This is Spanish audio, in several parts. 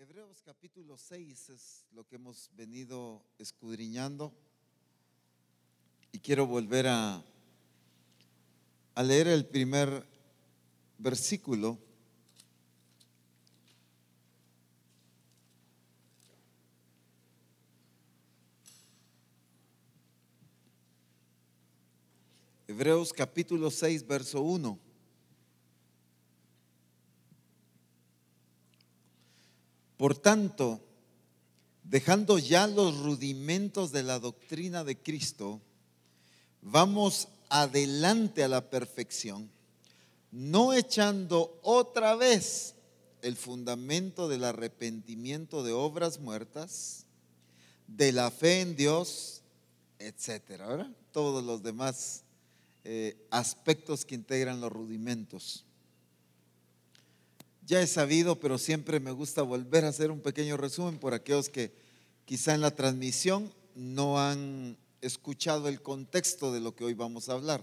Hebreos capítulo 6 es lo que hemos venido escudriñando y quiero volver a, leer el primer versículo. Hebreos capítulo 6, verso 1. Por tanto, dejando ya los rudimentos de la doctrina de Cristo, vamos adelante a la perfección, no echando otra vez el fundamento del arrepentimiento de obras muertas, de la fe en Dios, etcétera. Todos los demás eh, aspectos que integran los rudimentos. Ya he sabido, pero siempre me gusta volver a hacer un pequeño resumen por aquellos que quizá en la transmisión no han escuchado el contexto de lo que hoy vamos a hablar.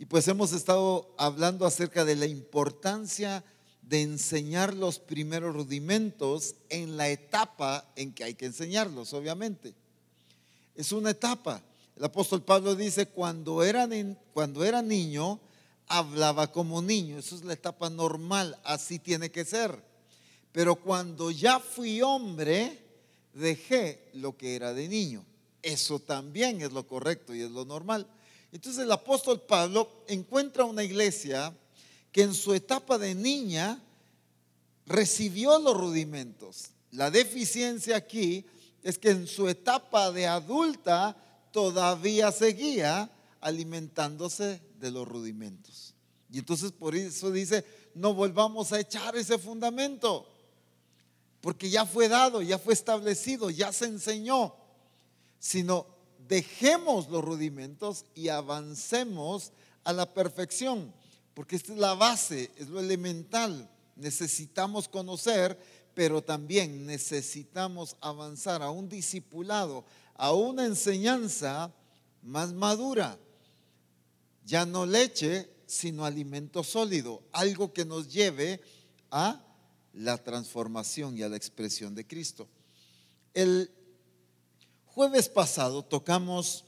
Y pues hemos estado hablando acerca de la importancia de enseñar los primeros rudimentos en la etapa en que hay que enseñarlos, obviamente. Es una etapa. El apóstol Pablo dice, cuando era, cuando era niño, hablaba como niño. Eso es la etapa normal, así tiene que ser. Pero cuando ya fui hombre, dejé lo que era de niño. Eso también es lo correcto y es lo normal. Entonces el apóstol Pablo encuentra una iglesia que en su etapa de niña recibió los rudimentos. La deficiencia aquí es que en su etapa de adulta todavía seguía alimentándose de los rudimentos. Y entonces por eso dice, no volvamos a echar ese fundamento, porque ya fue dado, ya fue establecido, ya se enseñó, sino dejemos los rudimentos y avancemos a la perfección, porque esta es la base, es lo elemental. Necesitamos conocer, pero también necesitamos avanzar a un discipulado, a una enseñanza más madura ya no leche, sino alimento sólido, algo que nos lleve a la transformación y a la expresión de Cristo. El jueves pasado tocamos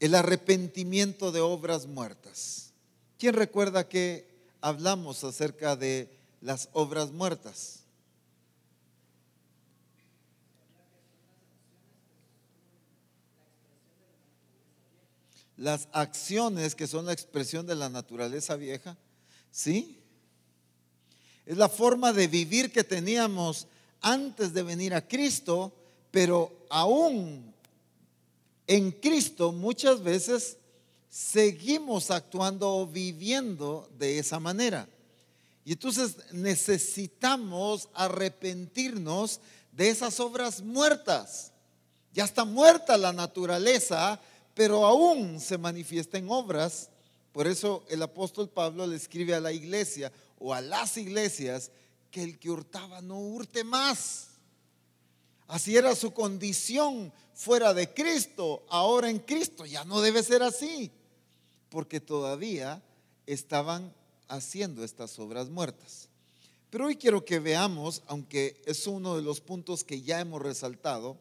el arrepentimiento de obras muertas. ¿Quién recuerda que hablamos acerca de las obras muertas? Las acciones que son la expresión de la naturaleza vieja, ¿sí? Es la forma de vivir que teníamos antes de venir a Cristo, pero aún en Cristo muchas veces seguimos actuando o viviendo de esa manera. Y entonces necesitamos arrepentirnos de esas obras muertas. Ya está muerta la naturaleza pero aún se manifiesta en obras. Por eso el apóstol Pablo le escribe a la iglesia o a las iglesias que el que hurtaba no hurte más. Así era su condición fuera de Cristo, ahora en Cristo ya no debe ser así, porque todavía estaban haciendo estas obras muertas. Pero hoy quiero que veamos, aunque es uno de los puntos que ya hemos resaltado,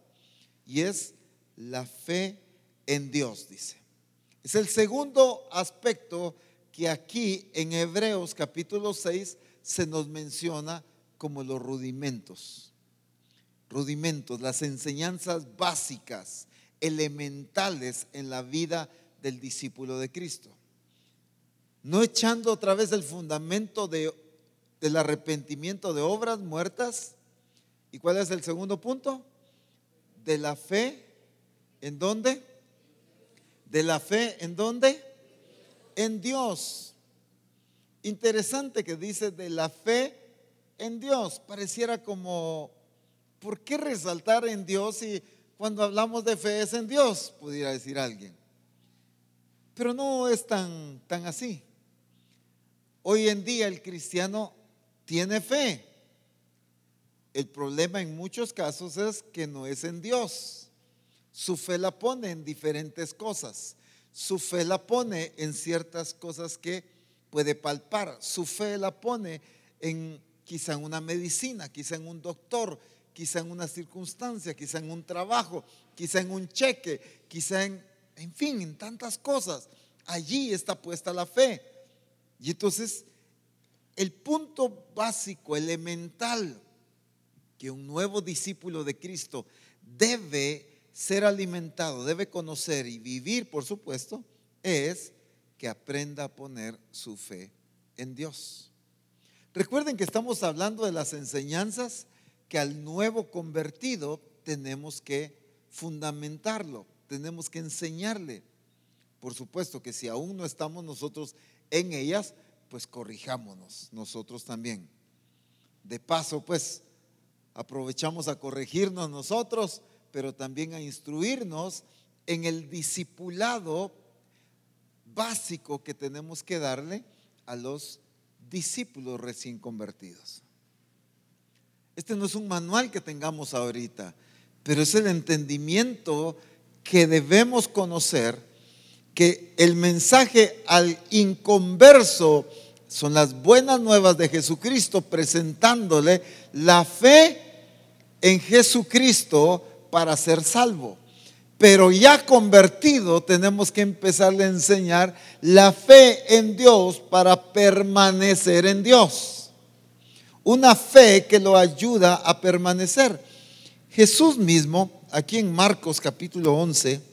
y es la fe en Dios, dice. Es el segundo aspecto que aquí en Hebreos capítulo 6 se nos menciona como los rudimentos. Rudimentos, las enseñanzas básicas, elementales en la vida del discípulo de Cristo. No echando otra vez el fundamento de, del arrepentimiento de obras muertas. ¿Y cuál es el segundo punto? De la fe. ¿En dónde? De la fe en dónde? En Dios. Interesante que dice de la fe en Dios. Pareciera como, ¿por qué resaltar en Dios si cuando hablamos de fe es en Dios? Pudiera decir alguien. Pero no es tan, tan así. Hoy en día el cristiano tiene fe. El problema en muchos casos es que no es en Dios. Su fe la pone en diferentes cosas. Su fe la pone en ciertas cosas que puede palpar. Su fe la pone en quizá en una medicina, quizá en un doctor, quizá en una circunstancia, quizá en un trabajo, quizá en un cheque, quizá en, en fin, en tantas cosas. Allí está puesta la fe. Y entonces, el punto básico, elemental, que un nuevo discípulo de Cristo debe ser alimentado, debe conocer y vivir, por supuesto, es que aprenda a poner su fe en Dios. Recuerden que estamos hablando de las enseñanzas que al nuevo convertido tenemos que fundamentarlo, tenemos que enseñarle. Por supuesto que si aún no estamos nosotros en ellas, pues corrijámonos nosotros también. De paso, pues aprovechamos a corregirnos nosotros, pero también a instruirnos en el discipulado básico que tenemos que darle a los discípulos recién convertidos. Este no es un manual que tengamos ahorita, pero es el entendimiento que debemos conocer que el mensaje al inconverso son las buenas nuevas de Jesucristo presentándole la fe en Jesucristo para ser salvo. Pero ya convertido tenemos que empezarle a enseñar la fe en Dios para permanecer en Dios. Una fe que lo ayuda a permanecer. Jesús mismo, aquí en Marcos capítulo 11,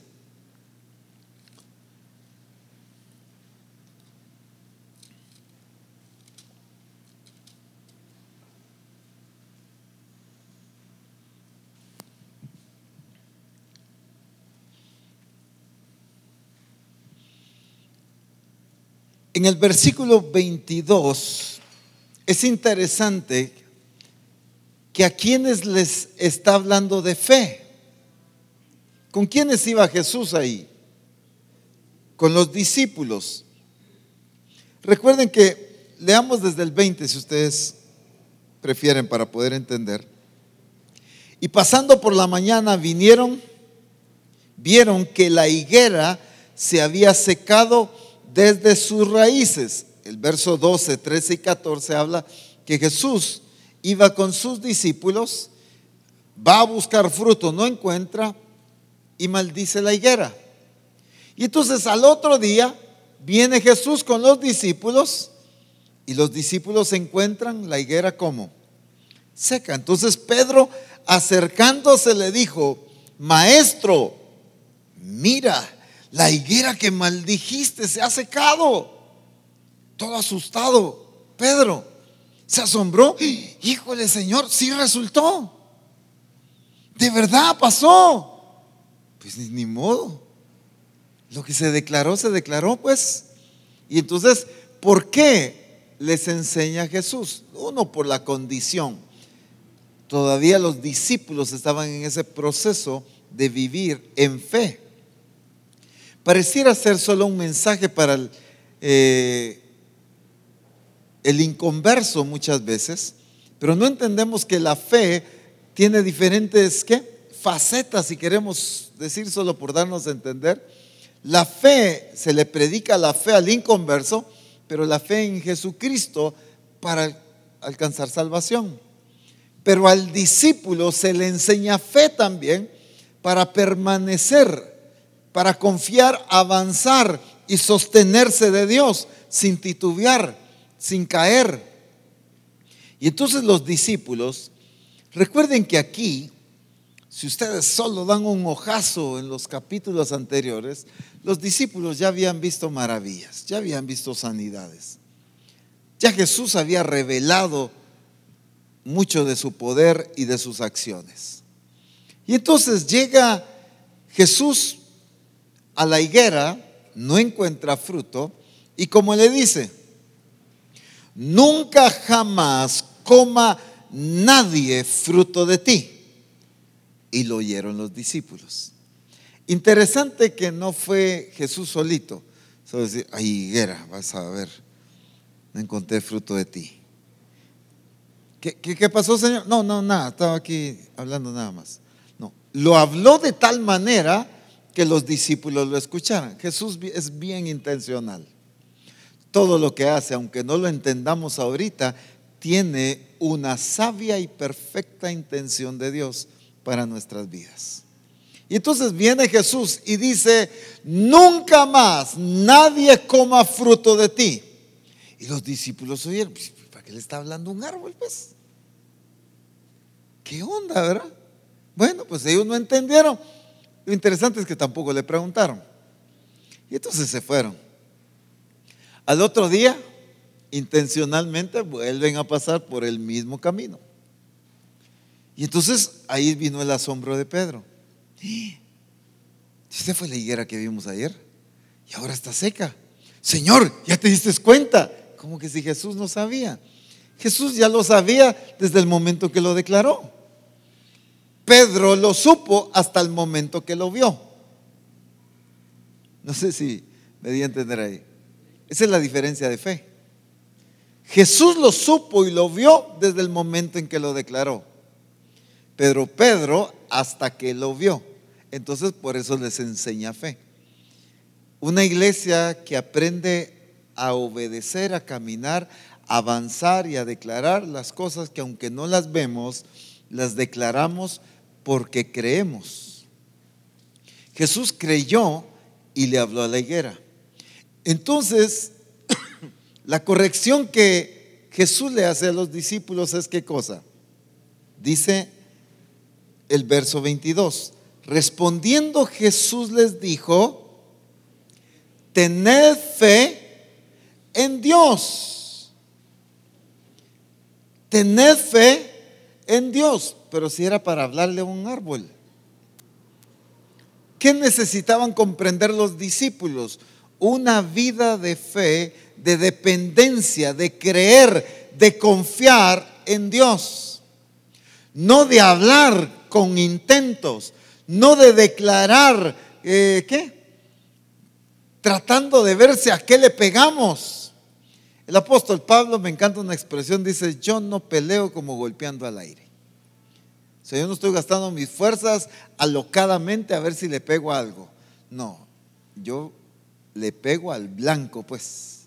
En el versículo 22 es interesante que a quienes les está hablando de fe. ¿Con quiénes iba Jesús ahí? Con los discípulos. Recuerden que leamos desde el 20 si ustedes prefieren para poder entender. Y pasando por la mañana vinieron, vieron que la higuera se había secado desde sus raíces. El verso 12, 13 y 14 habla que Jesús iba con sus discípulos, va a buscar fruto, no encuentra y maldice la higuera. Y entonces al otro día viene Jesús con los discípulos y los discípulos encuentran la higuera como seca. Entonces Pedro acercándose le dijo, maestro, mira, la higuera que maldijiste se ha secado. Todo asustado. Pedro se asombró. Híjole, Señor, sí resultó. De verdad pasó. Pues ni, modo. Lo que se declaró, se declaró, pues. Y entonces, ¿por qué les enseña Jesús? Uno, por la condición. Todavía los discípulos estaban en ese proceso de vivir en fe. Pareciera ser solo un mensaje para el, eh, el inconverso muchas veces, pero no entendemos que la fe tiene diferentes ¿qué? facetas, si queremos decir solo por darnos a entender. La fe, se le predica la fe al inconverso, pero la fe en Jesucristo para alcanzar salvación. Pero al discípulo se le enseña fe también para permanecer para confiar, avanzar y sostenerse de Dios sin titubear, sin caer. Y entonces los discípulos, recuerden que aquí, si ustedes solo dan un ojazo en los capítulos anteriores, los discípulos ya habían visto maravillas, ya habían visto sanidades. Ya Jesús había revelado mucho de su poder y de sus acciones. Y entonces llega Jesús a la higuera, no encuentra fruto, y como le dice, nunca jamás coma nadie fruto de ti. Y lo oyeron los discípulos. Interesante que no fue Jesús solito. Solo decir, ay, higuera, vas a ver, no encontré fruto de ti. ¿Qué, qué pasó, Señor? No, no, nada, estaba aquí hablando nada más. No, lo habló de tal manera que los discípulos lo escucharan. Jesús es bien intencional. Todo lo que hace, aunque no lo entendamos ahorita, tiene una sabia y perfecta intención de Dios para nuestras vidas. Y entonces viene Jesús y dice, nunca más nadie coma fruto de ti. Y los discípulos oyeron, pues, ¿para qué le está hablando un árbol? Pues, ¿qué onda, verdad? Bueno, pues ellos no entendieron. Lo interesante es que tampoco le preguntaron. Y entonces se fueron. Al otro día, intencionalmente vuelven a pasar por el mismo camino. Y entonces ahí vino el asombro de Pedro. Esta fue la higuera que vimos ayer y ahora está seca. Señor, ya te diste cuenta. Como que si Jesús no sabía. Jesús ya lo sabía desde el momento que lo declaró. Pedro lo supo hasta el momento que lo vio. No sé si me di a entender ahí. Esa es la diferencia de fe. Jesús lo supo y lo vio desde el momento en que lo declaró. Pero Pedro hasta que lo vio. Entonces por eso les enseña fe. Una iglesia que aprende a obedecer, a caminar, a avanzar y a declarar las cosas que aunque no las vemos, las declaramos porque creemos. Jesús creyó y le habló a la higuera. Entonces, la corrección que Jesús le hace a los discípulos es qué cosa? Dice el verso 22. Respondiendo Jesús les dijo, tened fe en Dios. Tened fe en Dios pero si era para hablarle a un árbol. ¿Qué necesitaban comprender los discípulos? Una vida de fe, de dependencia, de creer, de confiar en Dios. No de hablar con intentos, no de declarar, eh, ¿qué? Tratando de verse a qué le pegamos. El apóstol Pablo, me encanta una expresión, dice, yo no peleo como golpeando al aire. O sea, yo no estoy gastando mis fuerzas alocadamente a ver si le pego algo. No, yo le pego al blanco, pues.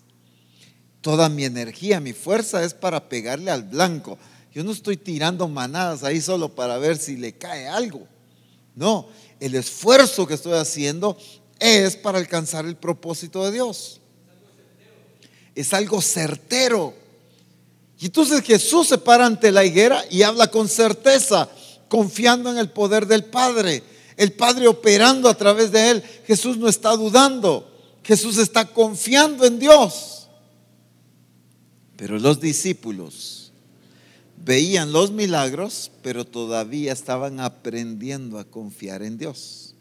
Toda mi energía, mi fuerza es para pegarle al blanco. Yo no estoy tirando manadas ahí solo para ver si le cae algo. No, el esfuerzo que estoy haciendo es para alcanzar el propósito de Dios. Es algo certero. Y entonces Jesús se para ante la higuera y habla con certeza confiando en el poder del Padre. El Padre operando a través de él. Jesús no está dudando. Jesús está confiando en Dios. Pero los discípulos veían los milagros, pero todavía estaban aprendiendo a confiar en Dios.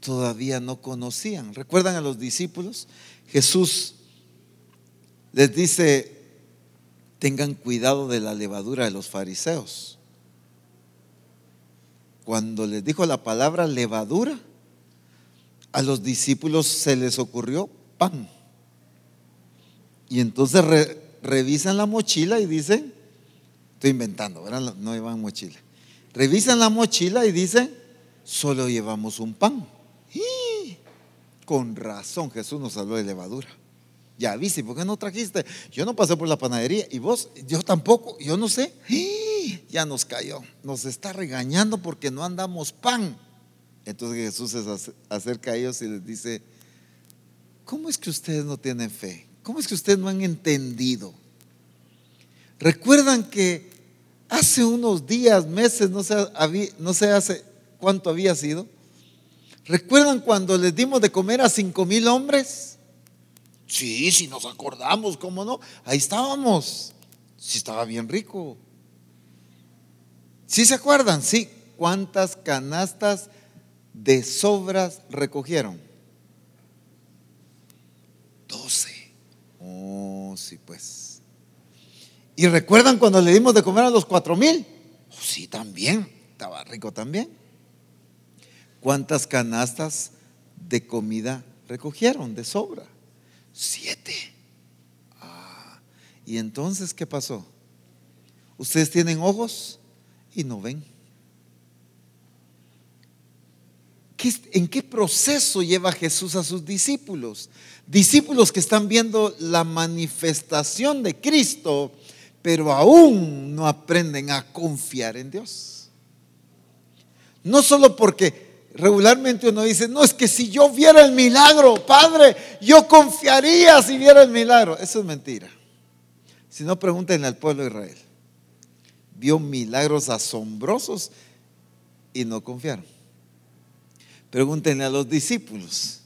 Todavía no conocían. ¿Recuerdan a los discípulos? Jesús les dice, tengan cuidado de la levadura de los fariseos cuando les dijo la palabra levadura, a los discípulos se les ocurrió pan. Y entonces revisan la mochila y dicen, estoy inventando, ¿verdad? no llevan mochila. Revisan la mochila y dicen, solo llevamos un pan. Y con razón Jesús nos habló de levadura. Ya viste, ¿por qué no trajiste? Yo no pasé por la panadería y vos, yo tampoco, yo no sé ya nos cayó, nos está regañando porque no andamos pan. Entonces Jesús se acerca a ellos y les dice, ¿cómo es que ustedes no tienen fe? ¿Cómo es que ustedes no han entendido? Recuerdan que hace unos días, meses, no sé, no sé hace cuánto había sido. ¿Recuerdan cuando les dimos de comer a cinco mil hombres? Sí, si nos acordamos, ¿cómo no? Ahí estábamos. Sí, estaba bien rico. ¿Sí se acuerdan? Sí. ¿Cuántas canastas de sobras recogieron? Doce. Oh, sí, pues. ¿Y recuerdan cuando le dimos de comer a los cuatro mil? Oh, sí, también. Estaba rico también. ¿Cuántas canastas de comida recogieron de sobra? Siete. Ah, ¿Y entonces qué pasó? ¿Ustedes tienen ojos? y no ven. ¿En qué proceso lleva Jesús a sus discípulos? Discípulos que están viendo la manifestación de Cristo, pero aún no aprenden a confiar en Dios. No solo porque regularmente uno dice, no, es que si yo viera el milagro, Padre, yo confiaría si viera el milagro. Eso es mentira. Si no, pregúntenle al pueblo de Israel. Vio milagros asombrosos y no confiaron. Pregúntenle a los discípulos.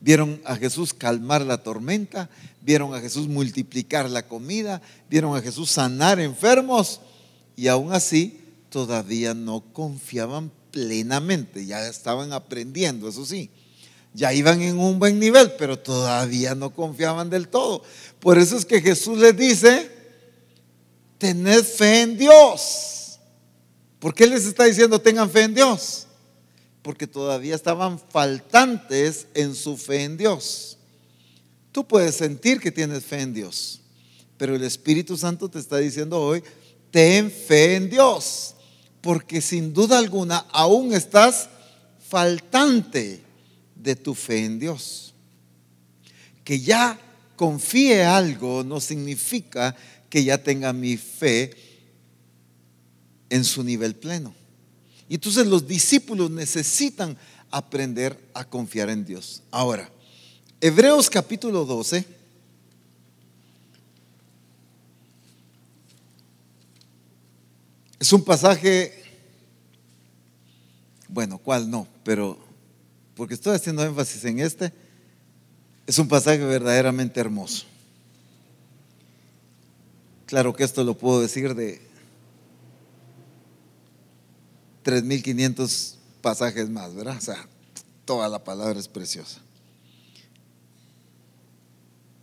Vieron a Jesús calmar la tormenta, vieron a Jesús multiplicar la comida, vieron a Jesús sanar enfermos y aún así todavía no confiaban plenamente, ya estaban aprendiendo, eso sí, ya iban en un buen nivel, pero todavía no confiaban del todo. Por eso es que Jesús les dice, tened fe en Dios. ¿Por qué les está diciendo tengan fe en Dios? Porque todavía estaban faltantes en su fe en Dios. Tú puedes sentir que tienes fe en Dios, pero el Espíritu Santo te está diciendo hoy, ten fe en Dios porque sin duda alguna aún estás faltante de tu fe en Dios. Que ya confíe algo no significa que ya tenga mi fe en su nivel pleno. Y entonces los discípulos necesitan aprender a confiar en Dios. Ahora, Hebreos capítulo 12 Es un pasaje, bueno, ¿cuál no? Pero, porque estoy haciendo énfasis en este, es un pasaje verdaderamente hermoso. Claro que esto lo puedo decir de 3.500 pasajes más, ¿verdad? O sea, toda la palabra es preciosa.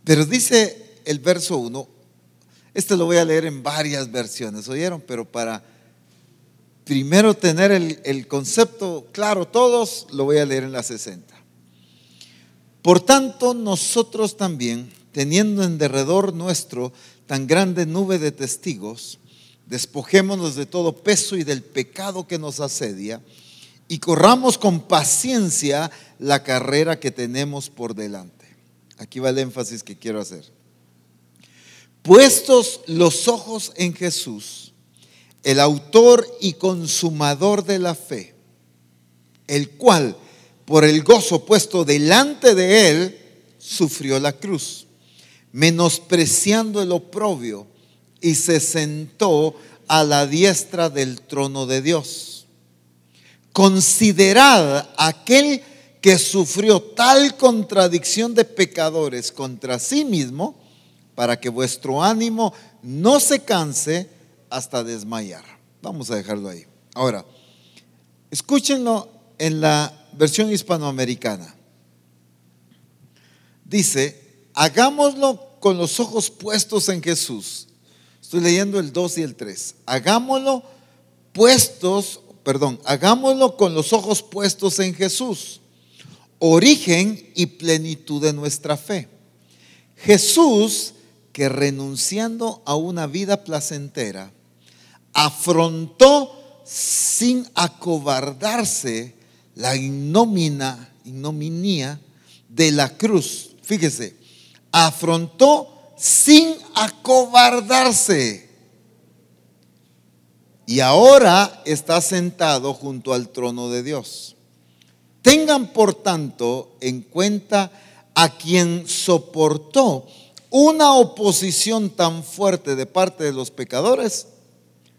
Pero dice el verso 1, este lo voy a leer en varias versiones, ¿oyeron? Pero para primero tener el, concepto claro todos, lo voy a leer en la 60. Por tanto, nosotros también, teniendo en derredor nuestro tan grande nube de testigos, despojémonos de todo peso y del pecado que nos asedia y corramos con paciencia la carrera que tenemos por delante. Aquí va el énfasis que quiero hacer. Puestos los ojos en Jesús, el autor y consumador de la fe, el cual, por el gozo puesto delante de él, sufrió la cruz, menospreciando el oprobio, y se sentó a la diestra del trono de Dios. Considerad aquel que sufrió tal contradicción de pecadores contra sí mismo, para que vuestro ánimo no se canse hasta desmayar. Vamos a dejarlo ahí. Ahora, escúchenlo en la versión hispanoamericana. Dice, hagámoslo con los ojos puestos en Jesús. Estoy leyendo el 2 y el 3. Hagámoslo puestos, perdón, hagámoslo con los ojos puestos en Jesús, origen y plenitud de nuestra fe. Jesús que renunciando a una vida placentera, afrontó sin acobardarse la ignomina, ignominia de la cruz. Fíjese, afrontó sin acobardarse. Y ahora está sentado junto al trono de Dios. Tengan por tanto en cuenta a quien soportó una oposición tan fuerte de parte de los pecadores,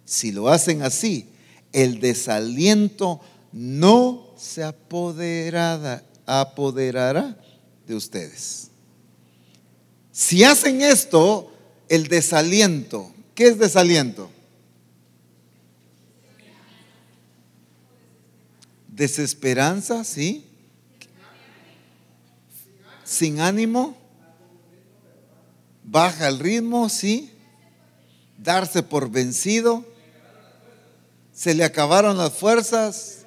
si lo hacen así, el desaliento no se apoderará, apoderará de ustedes. Si hacen esto, el desaliento, ¿qué es desaliento? Desesperanza, ¿sí? Sin ánimo baja el ritmo, sí, darse por vencido, se le acabaron las fuerzas,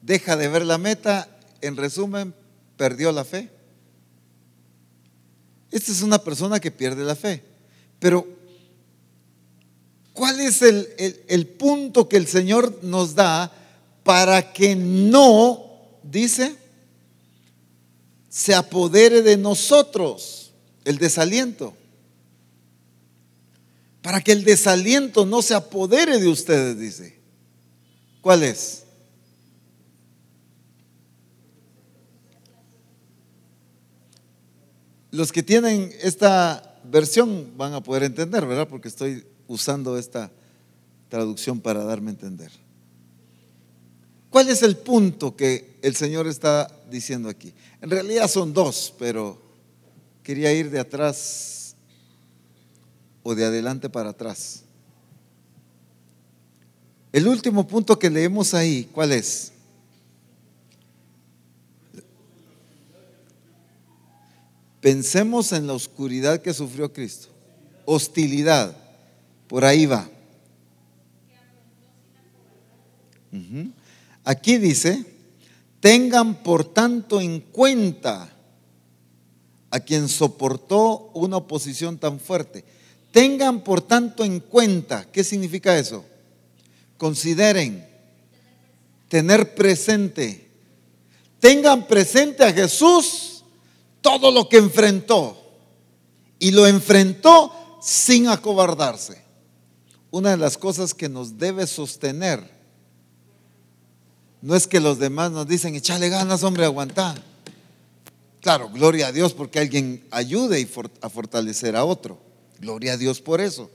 deja de ver la meta, en resumen, perdió la fe. Esta es una persona que pierde la fe. Pero, ¿cuál es el, el punto que el Señor nos da para que no, dice, se apodere de nosotros? El desaliento. para que el desaliento no se apodere de ustedes, dice. ¿Cuál es? Los que tienen esta versión van a poder entender, ¿verdad? Porque estoy usando esta traducción para darme a entender. ¿Cuál es el punto que el Señor está diciendo aquí? En realidad son dos, pero quería ir de atrás o de adelante para atrás. El último punto que leemos ahí, ¿cuál es? Pensemos en la oscuridad que sufrió Cristo. Hostilidad. Por ahí va. Aquí dice, tengan por tanto en cuenta a quien soportó una oposición tan fuerte. Tengan por tanto en cuenta, ¿qué significa eso? Consideren, tener presente, tengan presente a Jesús todo lo que enfrentó y lo enfrentó sin acobardarse. Una de las cosas que nos debe sostener no es que los demás nos dicen, échale ganas, hombre, aguanta. Claro, gloria a Dios porque alguien ayude a fortalecer a otro. Gloria a Dios por eso.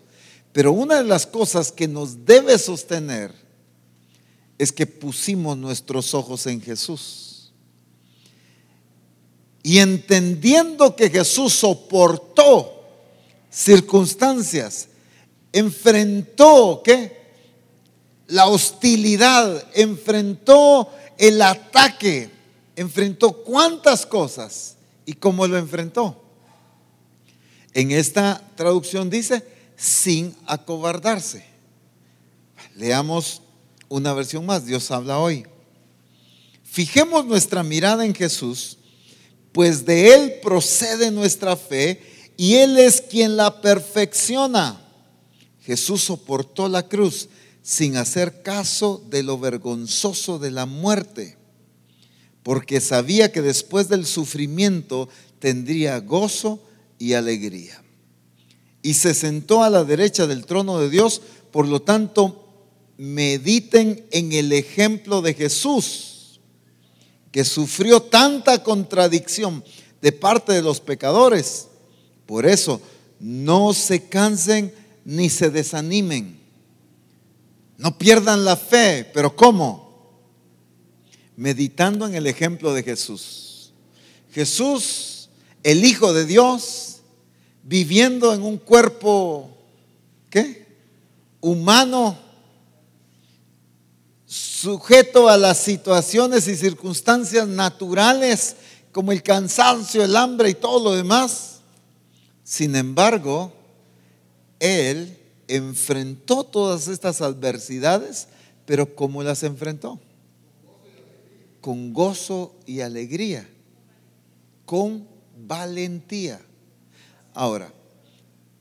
Pero una de las cosas que nos debe sostener es que pusimos nuestros ojos en Jesús. Y entendiendo que Jesús soportó circunstancias, enfrentó, ¿qué? la hostilidad, enfrentó el ataque, enfrentó cuántas cosas y cómo lo enfrentó. En esta traducción dice, sin acobardarse. Leamos una versión más, Dios habla hoy. Fijemos nuestra mirada en Jesús, pues de Él procede nuestra fe y Él es quien la perfecciona. Jesús soportó la cruz sin hacer caso de lo vergonzoso de la muerte, porque sabía que después del sufrimiento tendría gozo y alegría. Y se sentó a la derecha del trono de Dios, por lo tanto, mediten en el ejemplo de Jesús, que sufrió tanta contradicción de parte de los pecadores. Por eso, no se cansen ni se desanimen no pierdan la fe, pero ¿cómo? Meditando en el ejemplo de Jesús. Jesús, el Hijo de Dios, viviendo en un cuerpo, ¿qué? Humano, sujeto a las situaciones y circunstancias naturales como el cansancio, el hambre y todo lo demás. Sin embargo, Él enfrentó todas estas adversidades, pero ¿cómo las enfrentó? Con gozo y alegría, con valentía. Ahora,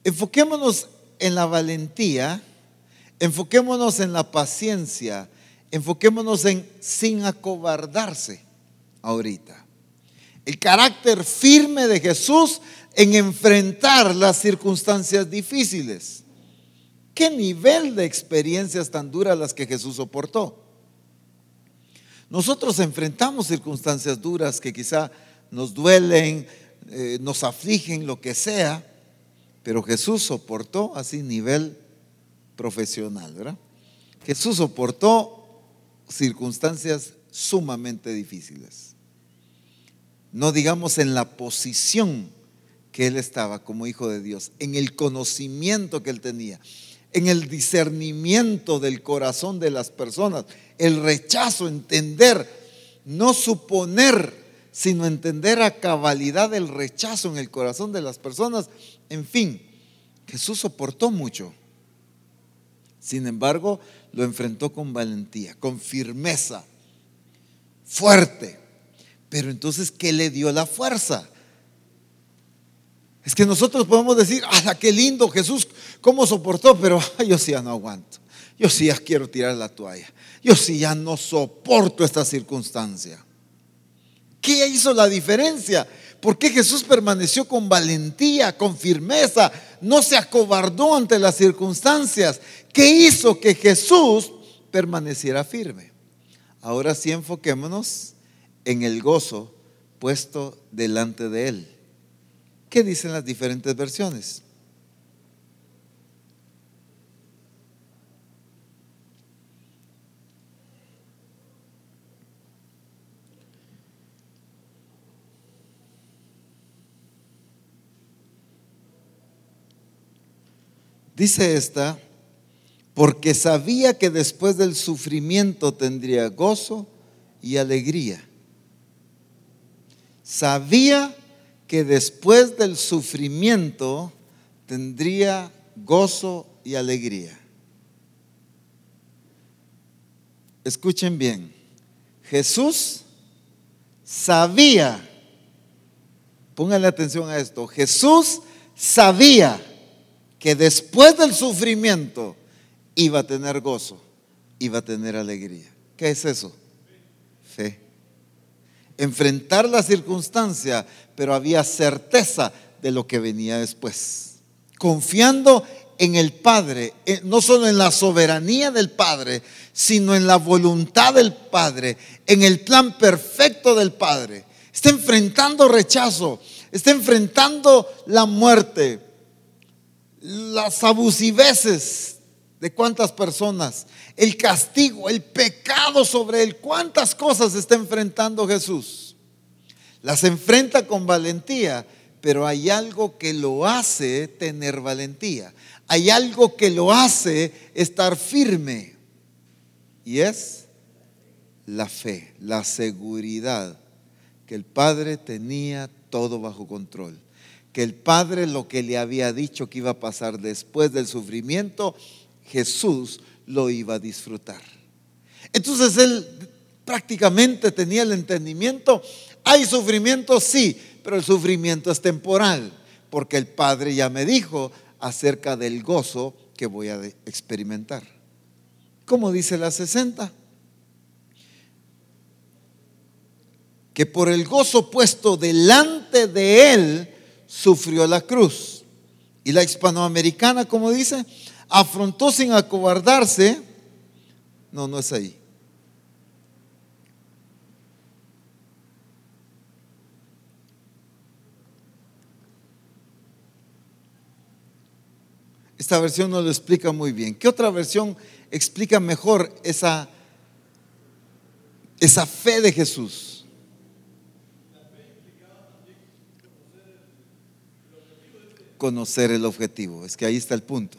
enfoquémonos en la valentía, enfoquémonos en la paciencia, enfoquémonos en sin acobardarse ahorita. El carácter firme de Jesús en enfrentar las circunstancias difíciles. ¿Qué nivel de experiencias tan duras las que Jesús soportó? Nosotros enfrentamos circunstancias duras que quizá nos duelen, eh, nos afligen, lo que sea, pero Jesús soportó así nivel profesional, ¿verdad? Jesús soportó circunstancias sumamente difíciles. No digamos en la posición que él estaba como hijo de Dios, en el conocimiento que él tenía, en el discernimiento del corazón de las personas, el rechazo, entender, no suponer, sino entender a cabalidad el rechazo en el corazón de las personas. En fin, Jesús soportó mucho. Sin embargo, lo enfrentó con valentía, con firmeza, fuerte. Pero entonces, ¿qué le dio la fuerza? Es que nosotros podemos decir, ¡ah, qué lindo Jesús! ¿Cómo soportó? Pero yo sí ya no aguanto. Yo sí ya quiero tirar la toalla. Yo sí ya no soporto esta circunstancia. ¿Qué hizo la diferencia? ¿Por qué Jesús permaneció con valentía, con firmeza? No se acobardó ante las circunstancias. ¿Qué hizo que Jesús permaneciera firme? Ahora sí enfoquémonos en el gozo puesto delante de él. ¿Qué dicen las diferentes versiones? Dice esta, porque sabía que después del sufrimiento tendría gozo y alegría. Sabía que después del sufrimiento tendría gozo y alegría. Escuchen bien, Jesús sabía, pónganle atención a esto, Jesús sabía que después del sufrimiento iba a tener gozo, iba a tener alegría. ¿Qué es eso? Fe. Enfrentar la circunstancia, pero había certeza de lo que venía después. Confiando en el Padre, no solo en la soberanía del Padre, sino en la voluntad del Padre, en el plan perfecto del Padre. Está enfrentando rechazo, está enfrentando la muerte, las abusiveces de cuántas personas, el castigo, el pecado sobre él, cuántas cosas está enfrentando Jesús. Las enfrenta con valentía, pero hay algo que lo hace tener valentía. Hay algo que lo hace estar firme. Y es la fe, la seguridad que el Padre tenía todo bajo control que el Padre lo que le había dicho que iba a pasar después del sufrimiento, Jesús lo iba a disfrutar. Entonces él prácticamente tenía el entendimiento, hay sufrimiento, sí, pero el sufrimiento es temporal, porque el Padre ya me dijo acerca del gozo que voy a experimentar. ¿Cómo dice la 60? Que por el gozo puesto delante de él, sufrió la cruz. Y la hispanoamericana, como dice, afrontó sin acobardarse. No, no es ahí. Esta versión no lo explica muy bien. ¿Qué otra versión explica mejor esa, esa fe de Jesús? conocer el objetivo. Es que ahí está el punto.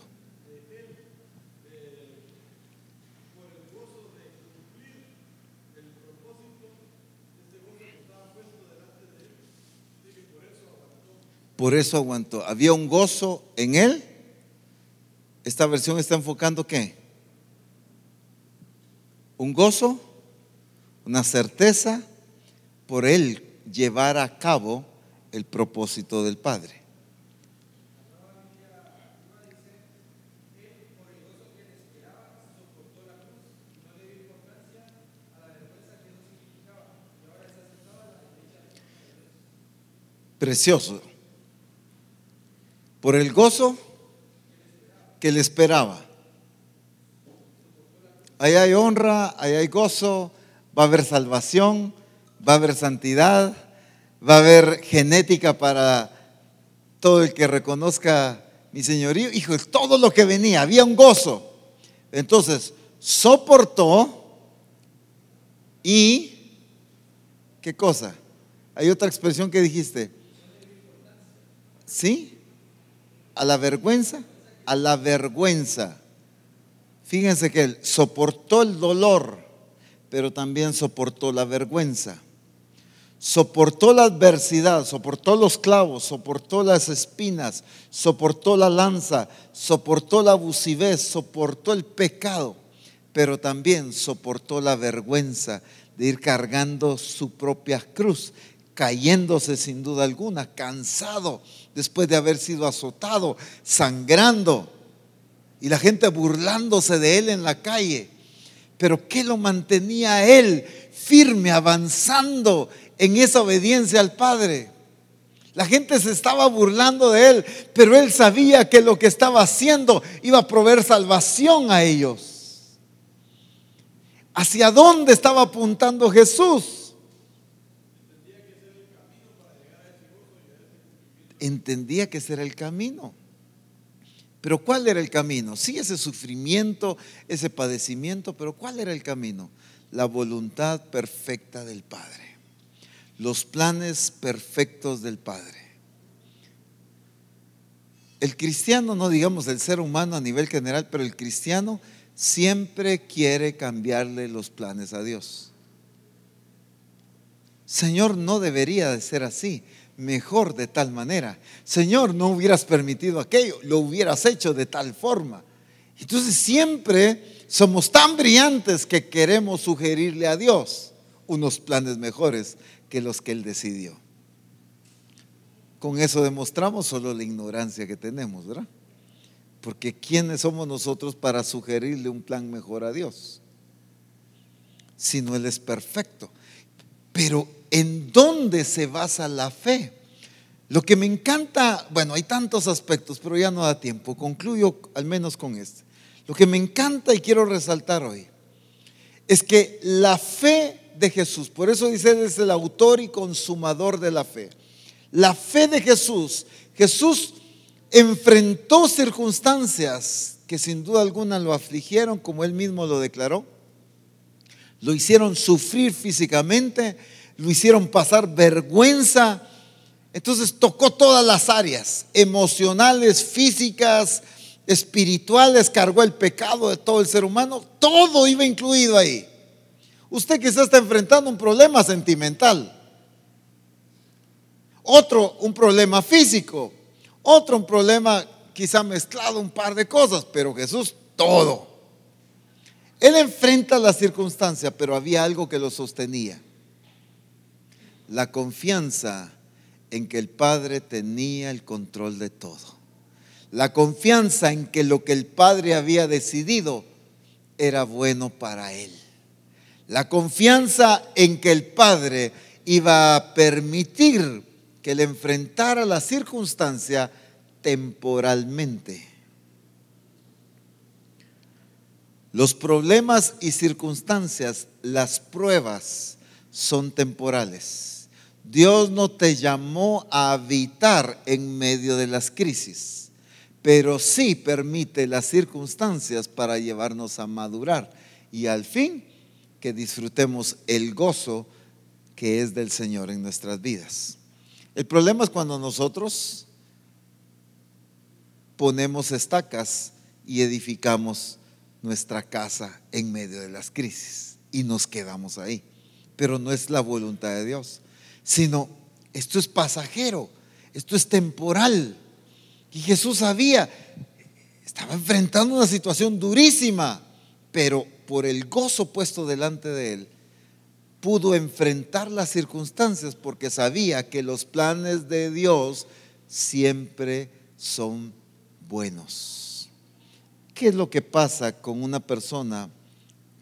Por eso aguantó. Había un gozo en él. Esta versión está enfocando qué? Un gozo, una certeza por él llevar a cabo el propósito del Padre. precioso por el gozo que le esperaba. Ahí hay honra, ahí hay gozo, va a haber salvación, va a haber santidad, va a haber genética para todo el que reconozca mi señorío. Hijo, todo lo que venía, había un gozo. Entonces, soportó y, ¿qué cosa? Hay otra expresión que dijiste ¿Sí? A la vergüenza, a la vergüenza. Fíjense que él soportó el dolor, pero también soportó la vergüenza. Soportó la adversidad, soportó los clavos, soportó las espinas, soportó la lanza, soportó la abusivez, soportó el pecado, pero también soportó la vergüenza de ir cargando su propia cruz, cayéndose sin duda alguna, cansado después de haber sido azotado, sangrando, y la gente burlándose de él en la calle. Pero ¿qué lo mantenía él firme, avanzando en esa obediencia al Padre? La gente se estaba burlando de él, pero él sabía que lo que estaba haciendo iba a proveer salvación a ellos. ¿Hacia dónde estaba apuntando Jesús? Entendía que ese era el camino. Pero ¿cuál era el camino? Sí, ese sufrimiento, ese padecimiento, pero ¿cuál era el camino? La voluntad perfecta del Padre los planes perfectos del Padre. El cristiano, no digamos el ser humano a nivel general, pero el cristiano siempre quiere cambiarle los planes a Dios. Señor, no debería de ser así. Mejor de tal manera. Señor, no hubieras permitido aquello, lo hubieras hecho de tal forma. Entonces siempre somos tan brillantes que queremos sugerirle a Dios unos planes mejores que los que Él decidió. Con eso demostramos solo la ignorancia que tenemos, ¿verdad? Porque ¿quiénes somos nosotros para sugerirle un plan mejor a Dios? Si no Él es perfecto. Pero ¿en dónde se basa la fe? Lo que me encanta, bueno, hay tantos aspectos, pero ya no da tiempo. Concluyo al menos con este. Lo que me encanta y quiero resaltar hoy es que la fe de Jesús. Por eso dice, es el autor y consumador de la fe. La fe de Jesús. Jesús enfrentó circunstancias que sin duda alguna lo afligieron, como Él mismo lo declaró. Lo hicieron sufrir físicamente, lo hicieron pasar vergüenza. Entonces tocó todas las áreas, emocionales, físicas, espirituales, cargó el pecado de todo el ser humano, todo iba incluido ahí. Usted quizás está enfrentando un problema sentimental, otro un problema físico, otro un problema quizá mezclado un par de cosas, pero Jesús todo. Él enfrenta la circunstancia, pero había algo que lo sostenía. La confianza en que el Padre tenía el control de todo. La confianza en que lo que el Padre había decidido era bueno para él. La confianza en que el Padre iba a permitir que le enfrentara la circunstancia temporalmente. Los problemas y circunstancias, las pruebas son temporales. Dios no te llamó a habitar en medio de las crisis, pero sí permite las circunstancias para llevarnos a madurar y al fin que disfrutemos el gozo que es del Señor en nuestras vidas. El problema es cuando nosotros ponemos estacas y edificamos nuestra casa en medio de las crisis y nos quedamos ahí. Pero no es la voluntad de Dios, sino esto es pasajero, esto es temporal. Y Jesús sabía, estaba enfrentando una situación durísima, pero por el gozo puesto delante de él, pudo enfrentar las circunstancias porque sabía que los planes de Dios siempre son buenos. ¿Qué es lo que pasa con una persona,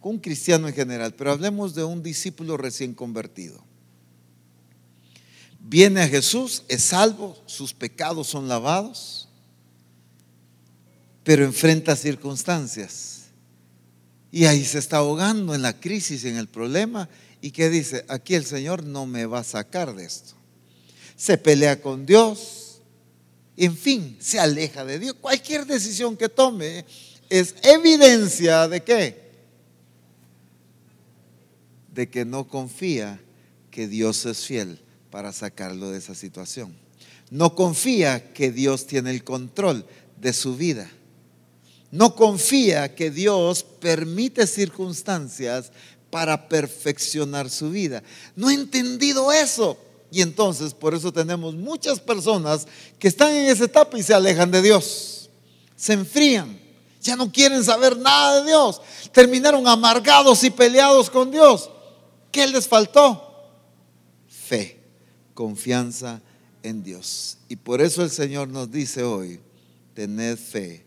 con un cristiano en general? Pero hablemos de un discípulo recién convertido. Viene a Jesús, es salvo, sus pecados son lavados, pero enfrenta circunstancias y ahí se está ahogando en la crisis, en el problema. ¿Y qué dice? Aquí el Señor no me va a sacar de esto. Se pelea con Dios. En fin, se aleja de Dios. Cualquier decisión que tome es evidencia de qué? De que no confía que Dios es fiel para sacarlo de esa situación. No confía que Dios tiene el control de su vida no confía que Dios permite circunstancias para perfeccionar su vida. No ha entendido eso. Y entonces por eso tenemos muchas personas que están en esa etapa y se alejan de Dios. Se enfrían. Ya no quieren saber nada de Dios. Terminaron amargados y peleados con Dios. ¿Qué les faltó? Fe, confianza en Dios. Y por eso el Señor nos dice hoy, tened fe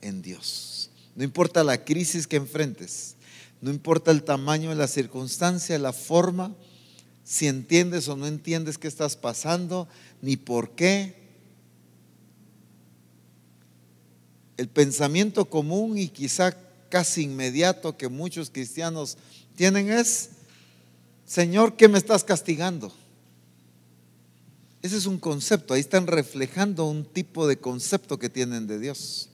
en Dios. No importa la crisis que enfrentes, no importa el tamaño de la circunstancia, la forma, si entiendes o no entiendes qué estás pasando, ni por qué. El pensamiento común y quizá casi inmediato que muchos cristianos tienen es, Señor, ¿qué me estás castigando? Ese es un concepto, ahí están reflejando un tipo de concepto que tienen de Dios.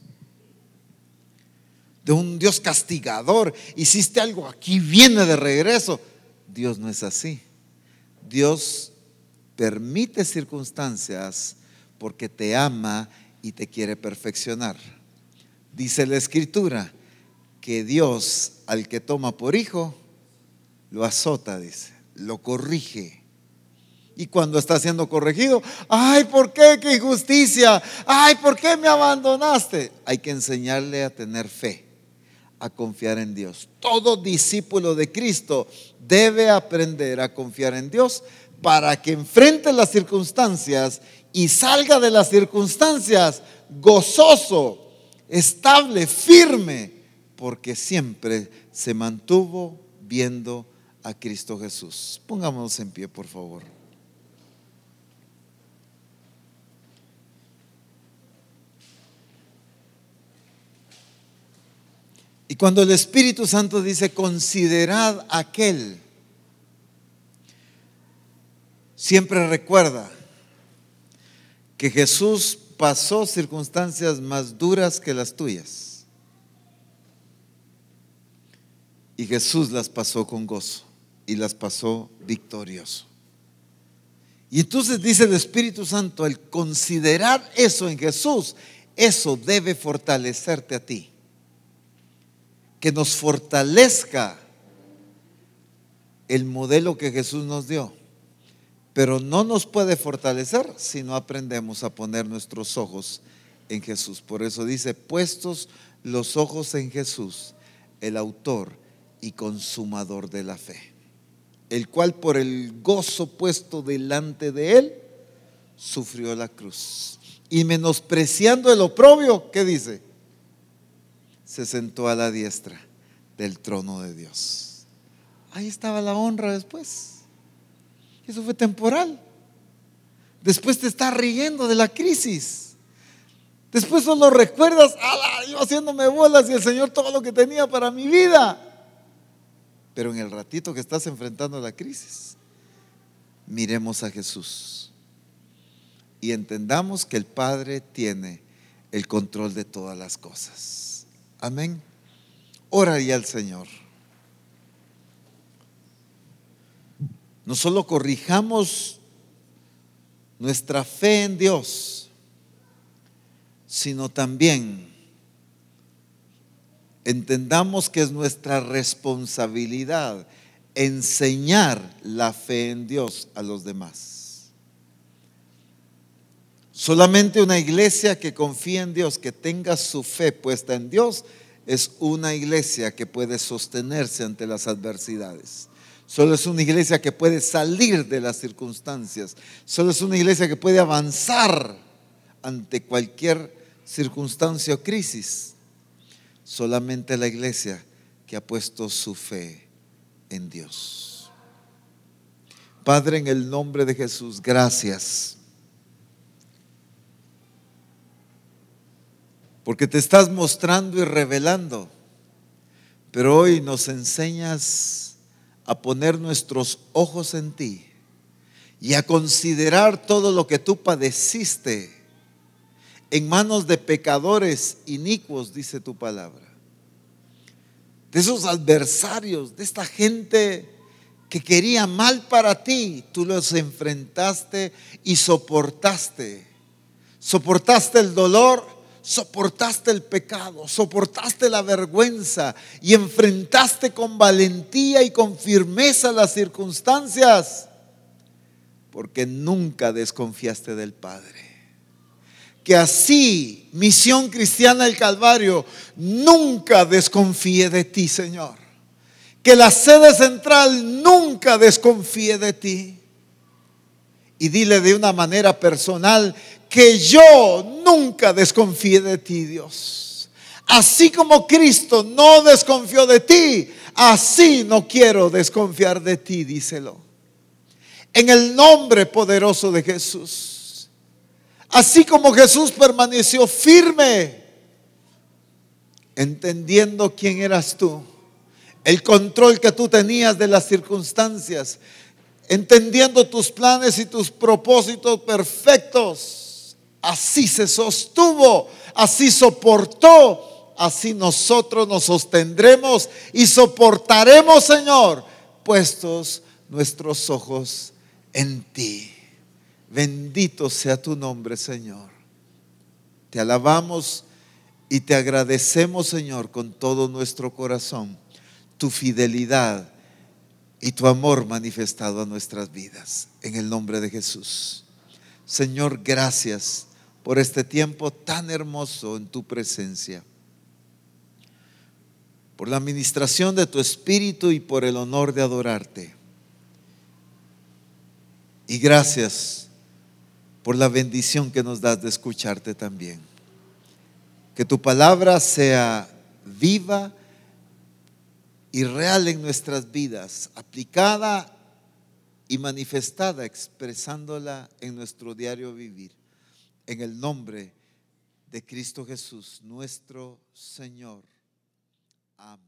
De un Dios castigador. Hiciste algo aquí, viene de regreso. Dios no es así. Dios permite circunstancias porque te ama y te quiere perfeccionar. Dice la escritura que Dios al que toma por hijo, lo azota, dice, lo corrige. Y cuando está siendo corregido, ay, ¿por qué? ¡Qué injusticia! ¡Ay, ¿por qué me abandonaste? Hay que enseñarle a tener fe, a confiar en Dios. Todo discípulo de Cristo debe aprender a confiar en Dios para que enfrente las circunstancias y salga de las circunstancias gozoso, estable, firme, porque siempre se mantuvo viendo a Cristo Jesús. Pongámonos en pie, por favor. Y cuando el Espíritu Santo dice, considerad aquel, siempre recuerda que Jesús pasó circunstancias más duras que las tuyas. Y Jesús las pasó con gozo y las pasó victorioso. Y entonces dice el Espíritu Santo, al considerar eso en Jesús, eso debe fortalecerte a ti que nos fortalezca el modelo que Jesús nos dio. Pero no nos puede fortalecer si no aprendemos a poner nuestros ojos en Jesús. Por eso dice, puestos los ojos en Jesús, el autor y consumador de la fe, el cual por el gozo puesto delante de él, sufrió la cruz. Y menospreciando el oprobio, ¿qué dice? Se sentó a la diestra del trono de Dios. Ahí estaba la honra después. Eso fue temporal. Después te está riendo de la crisis. Después solo recuerdas, yo haciéndome bolas y el Señor todo lo que tenía para mi vida. Pero en el ratito que estás enfrentando la crisis, miremos a Jesús y entendamos que el Padre tiene el control de todas las cosas. Amén. Ora y al Señor. No solo corrijamos nuestra fe en Dios, sino también entendamos que es nuestra responsabilidad enseñar la fe en Dios a los demás. Solamente una iglesia que confía en Dios, que tenga su fe puesta en Dios, es una iglesia que puede sostenerse ante las adversidades. Solo es una iglesia que puede salir de las circunstancias. Solo es una iglesia que puede avanzar ante cualquier circunstancia o crisis. Solamente la iglesia que ha puesto su fe en Dios. Padre, en el nombre de Jesús, gracias porque te estás mostrando y revelando. Pero hoy nos enseñas a poner nuestros ojos en ti y a considerar todo lo que tú padeciste en manos de pecadores inicuos, dice tu palabra. De esos adversarios, de esta gente que quería mal para ti, tú los enfrentaste y soportaste. Soportaste el dolor soportaste el pecado, soportaste la vergüenza y enfrentaste con valentía y con firmeza las circunstancias, porque nunca desconfiaste del Padre. Que así, misión cristiana del Calvario, nunca desconfíe de ti, Señor. Que la sede central nunca desconfíe de ti. Y dile de una manera personal, que yo nunca desconfíe de ti, Dios. Así como Cristo no desconfió de ti, así no quiero desconfiar de ti, díselo. En el nombre poderoso de Jesús. Así como Jesús permaneció firme, entendiendo quién eras tú, el control que tú tenías de las circunstancias, entendiendo tus planes y tus propósitos perfectos. Así se sostuvo, así soportó, así nosotros nos sostendremos y soportaremos, Señor, puestos nuestros ojos en ti. Bendito sea tu nombre, Señor. Te alabamos y te agradecemos, Señor, con todo nuestro corazón, tu fidelidad y tu amor manifestado a nuestras vidas. En el nombre de Jesús. Señor, gracias por este tiempo tan hermoso en tu presencia. Por la administración de tu Espíritu y por el honor de adorarte. Y gracias por la bendición que nos das de escucharte también. Que tu palabra sea viva y real en nuestras vidas, aplicada y manifestada, expresándola en nuestro diario vivir. En el nombre de Cristo Jesús, nuestro Señor. Amén.